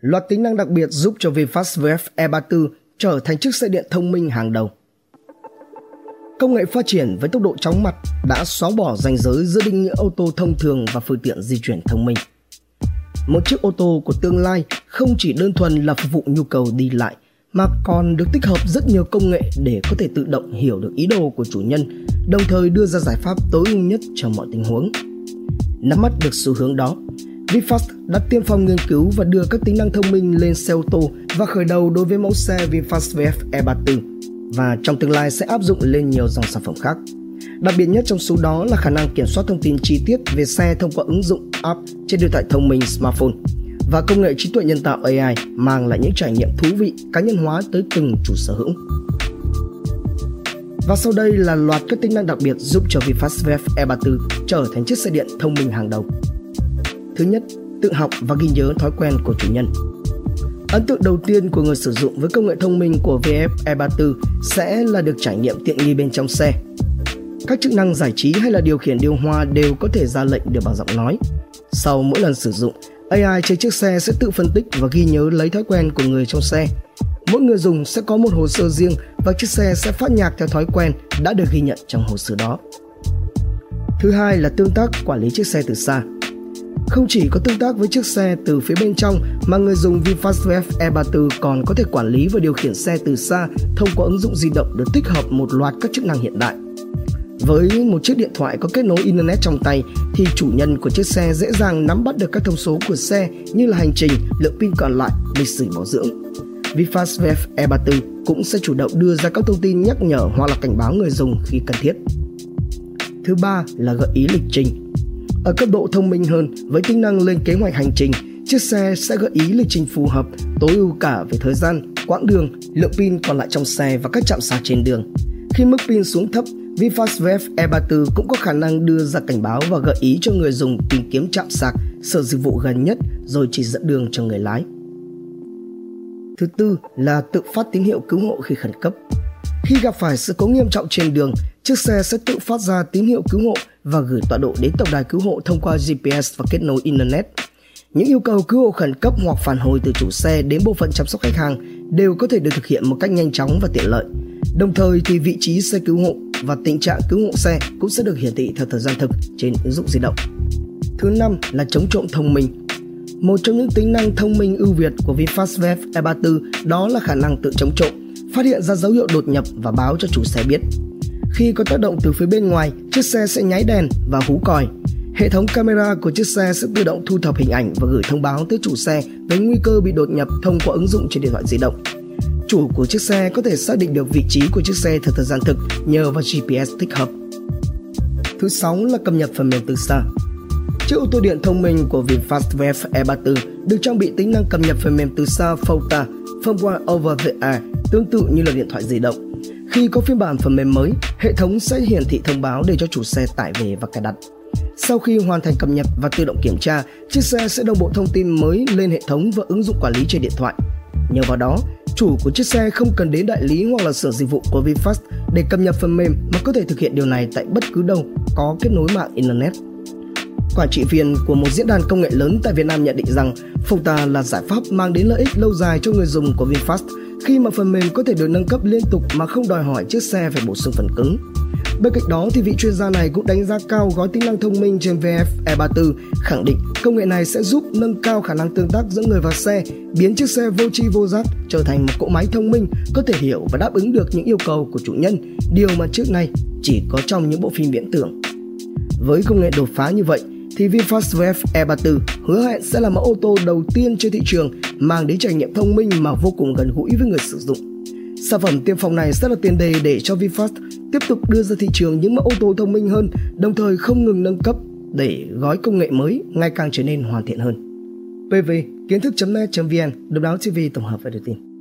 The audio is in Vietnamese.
Loạt tính năng đặc biệt giúp cho VinFast VF E34 trở thành chiếc xe điện thông minh hàng đầu. Công nghệ phát triển với tốc độ chóng mặt đã xóa bỏ ranh giới giữa định nghĩa ô tô thông thường và phương tiện di chuyển thông minh. Một chiếc ô tô của tương lai không chỉ đơn thuần là phục vụ nhu cầu đi lại mà còn được tích hợp rất nhiều công nghệ để có thể tự động hiểu được ý đồ của chủ nhân, đồng thời đưa ra giải pháp tối ưu nhất cho mọi tình huống. Nắm bắt được xu hướng đó, VinFast đã tiên phong nghiên cứu và đưa các tính năng thông minh lên xe ô tô và khởi đầu đối với mẫu xe VinFast VF E34 và trong tương lai sẽ áp dụng lên nhiều dòng sản phẩm khác. Đặc biệt nhất trong số đó là khả năng kiểm soát thông tin chi tiết về xe thông qua ứng dụng app trên điện thoại thông minh smartphone và công nghệ trí tuệ nhân tạo AI mang lại những trải nghiệm thú vị, cá nhân hóa tới từng chủ sở hữu. Và sau đây là loạt các tính năng đặc biệt giúp cho VinFast VF E34 trở thành chiếc xe điện thông minh hàng đầu. Thứ nhất, tự học và ghi nhớ thói quen của chủ nhân. Ấn tượng đầu tiên của người sử dụng với công nghệ thông minh của VF E34 sẽ là được trải nghiệm tiện nghi bên trong xe. Các chức năng giải trí hay là điều khiển điều hòa đều có thể ra lệnh được bằng giọng nói. Sau mỗi lần sử dụng, AI trên chiếc xe sẽ tự phân tích và ghi nhớ lấy thói quen của người trong xe. Mỗi người dùng sẽ có một hồ sơ riêng và chiếc xe sẽ phát nhạc theo thói quen đã được ghi nhận trong hồ sơ đó. Thứ hai là tương tác quản lý chiếc xe từ xa. Không chỉ có tương tác với chiếc xe từ phía bên trong mà người dùng VinFast VF E34 còn có thể quản lý và điều khiển xe từ xa thông qua ứng dụng di động được tích hợp một loạt các chức năng hiện đại. Với một chiếc điện thoại có kết nối internet trong tay thì chủ nhân của chiếc xe dễ dàng nắm bắt được các thông số của xe như là hành trình, lượng pin còn lại, lịch sử bảo dưỡng. VinFast VF E34 cũng sẽ chủ động đưa ra các thông tin nhắc nhở hoặc là cảnh báo người dùng khi cần thiết. Thứ ba là gợi ý lịch trình. Ở cấp độ thông minh hơn với tính năng lên kế hoạch hành trình, chiếc xe sẽ gợi ý lịch trình phù hợp, tối ưu cả về thời gian, quãng đường, lượng pin còn lại trong xe và các trạm sạc trên đường. Khi mức pin xuống thấp, VinFast VF E34 cũng có khả năng đưa ra cảnh báo và gợi ý cho người dùng tìm kiếm trạm sạc, sở dịch vụ gần nhất rồi chỉ dẫn đường cho người lái. Thứ tư là tự phát tín hiệu cứu hộ khi khẩn cấp. Khi gặp phải sự cố nghiêm trọng trên đường, chiếc xe sẽ tự phát ra tín hiệu cứu hộ và gửi tọa độ đến tổng đài cứu hộ thông qua GPS và kết nối Internet. Những yêu cầu cứu hộ khẩn cấp hoặc phản hồi từ chủ xe đến bộ phận chăm sóc khách hàng đều có thể được thực hiện một cách nhanh chóng và tiện lợi. Đồng thời thì vị trí xe cứu hộ và tình trạng cứu hộ xe cũng sẽ được hiển thị theo thời gian thực trên ứng dụng di động. Thứ năm là chống trộm thông minh. Một trong những tính năng thông minh ưu việt của VinFast VF E34 đó là khả năng tự chống trộm, phát hiện ra dấu hiệu đột nhập và báo cho chủ xe biết. Khi có tác động từ phía bên ngoài, chiếc xe sẽ nháy đèn và hú còi. Hệ thống camera của chiếc xe sẽ tự động thu thập hình ảnh và gửi thông báo tới chủ xe về nguy cơ bị đột nhập thông qua ứng dụng trên điện thoại di động chủ của chiếc xe có thể xác định được vị trí của chiếc xe theo thời gian thực nhờ vào GPS thích hợp. Thứ sáu là cập nhật phần mềm từ xa. Chiếc ô tô điện thông minh của VinFast VF E34 được trang bị tính năng cập nhật phần mềm từ xa FOTA, Firmware over the air, tương tự như là điện thoại di động. Khi có phiên bản phần mềm mới, hệ thống sẽ hiển thị thông báo để cho chủ xe tải về và cài đặt. Sau khi hoàn thành cập nhật và tự động kiểm tra, chiếc xe sẽ đồng bộ thông tin mới lên hệ thống và ứng dụng quản lý trên điện thoại. Nhờ vào đó, chủ của chiếc xe không cần đến đại lý hoặc là sở dịch vụ của VinFast để cập nhật phần mềm mà có thể thực hiện điều này tại bất cứ đâu có kết nối mạng Internet. Quản trị viên của một diễn đàn công nghệ lớn tại Việt Nam nhận định rằng Fota là giải pháp mang đến lợi ích lâu dài cho người dùng của VinFast khi mà phần mềm có thể được nâng cấp liên tục mà không đòi hỏi chiếc xe phải bổ sung phần cứng. Bên cạnh đó thì vị chuyên gia này cũng đánh giá cao gói tính năng thông minh trên VF E34, khẳng định công nghệ này sẽ giúp nâng cao khả năng tương tác giữa người và xe, biến chiếc xe vô tri vô giác trở thành một cỗ máy thông minh có thể hiểu và đáp ứng được những yêu cầu của chủ nhân, điều mà trước nay chỉ có trong những bộ phim viễn tưởng. Với công nghệ đột phá như vậy, thì VinFast VF E34 hứa hẹn sẽ là mẫu ô tô đầu tiên trên thị trường mang đến trải nghiệm thông minh mà vô cùng gần gũi với người sử dụng. Sản phẩm tiên phong này sẽ là tiền đề để cho VinFast tiếp tục đưa ra thị trường những mẫu ô tô thông minh hơn, đồng thời không ngừng nâng cấp để gói công nghệ mới ngày càng trở nên hoàn thiện hơn. PV kiến thức.net.vn, độc đáo TV tổng hợp và đưa tin.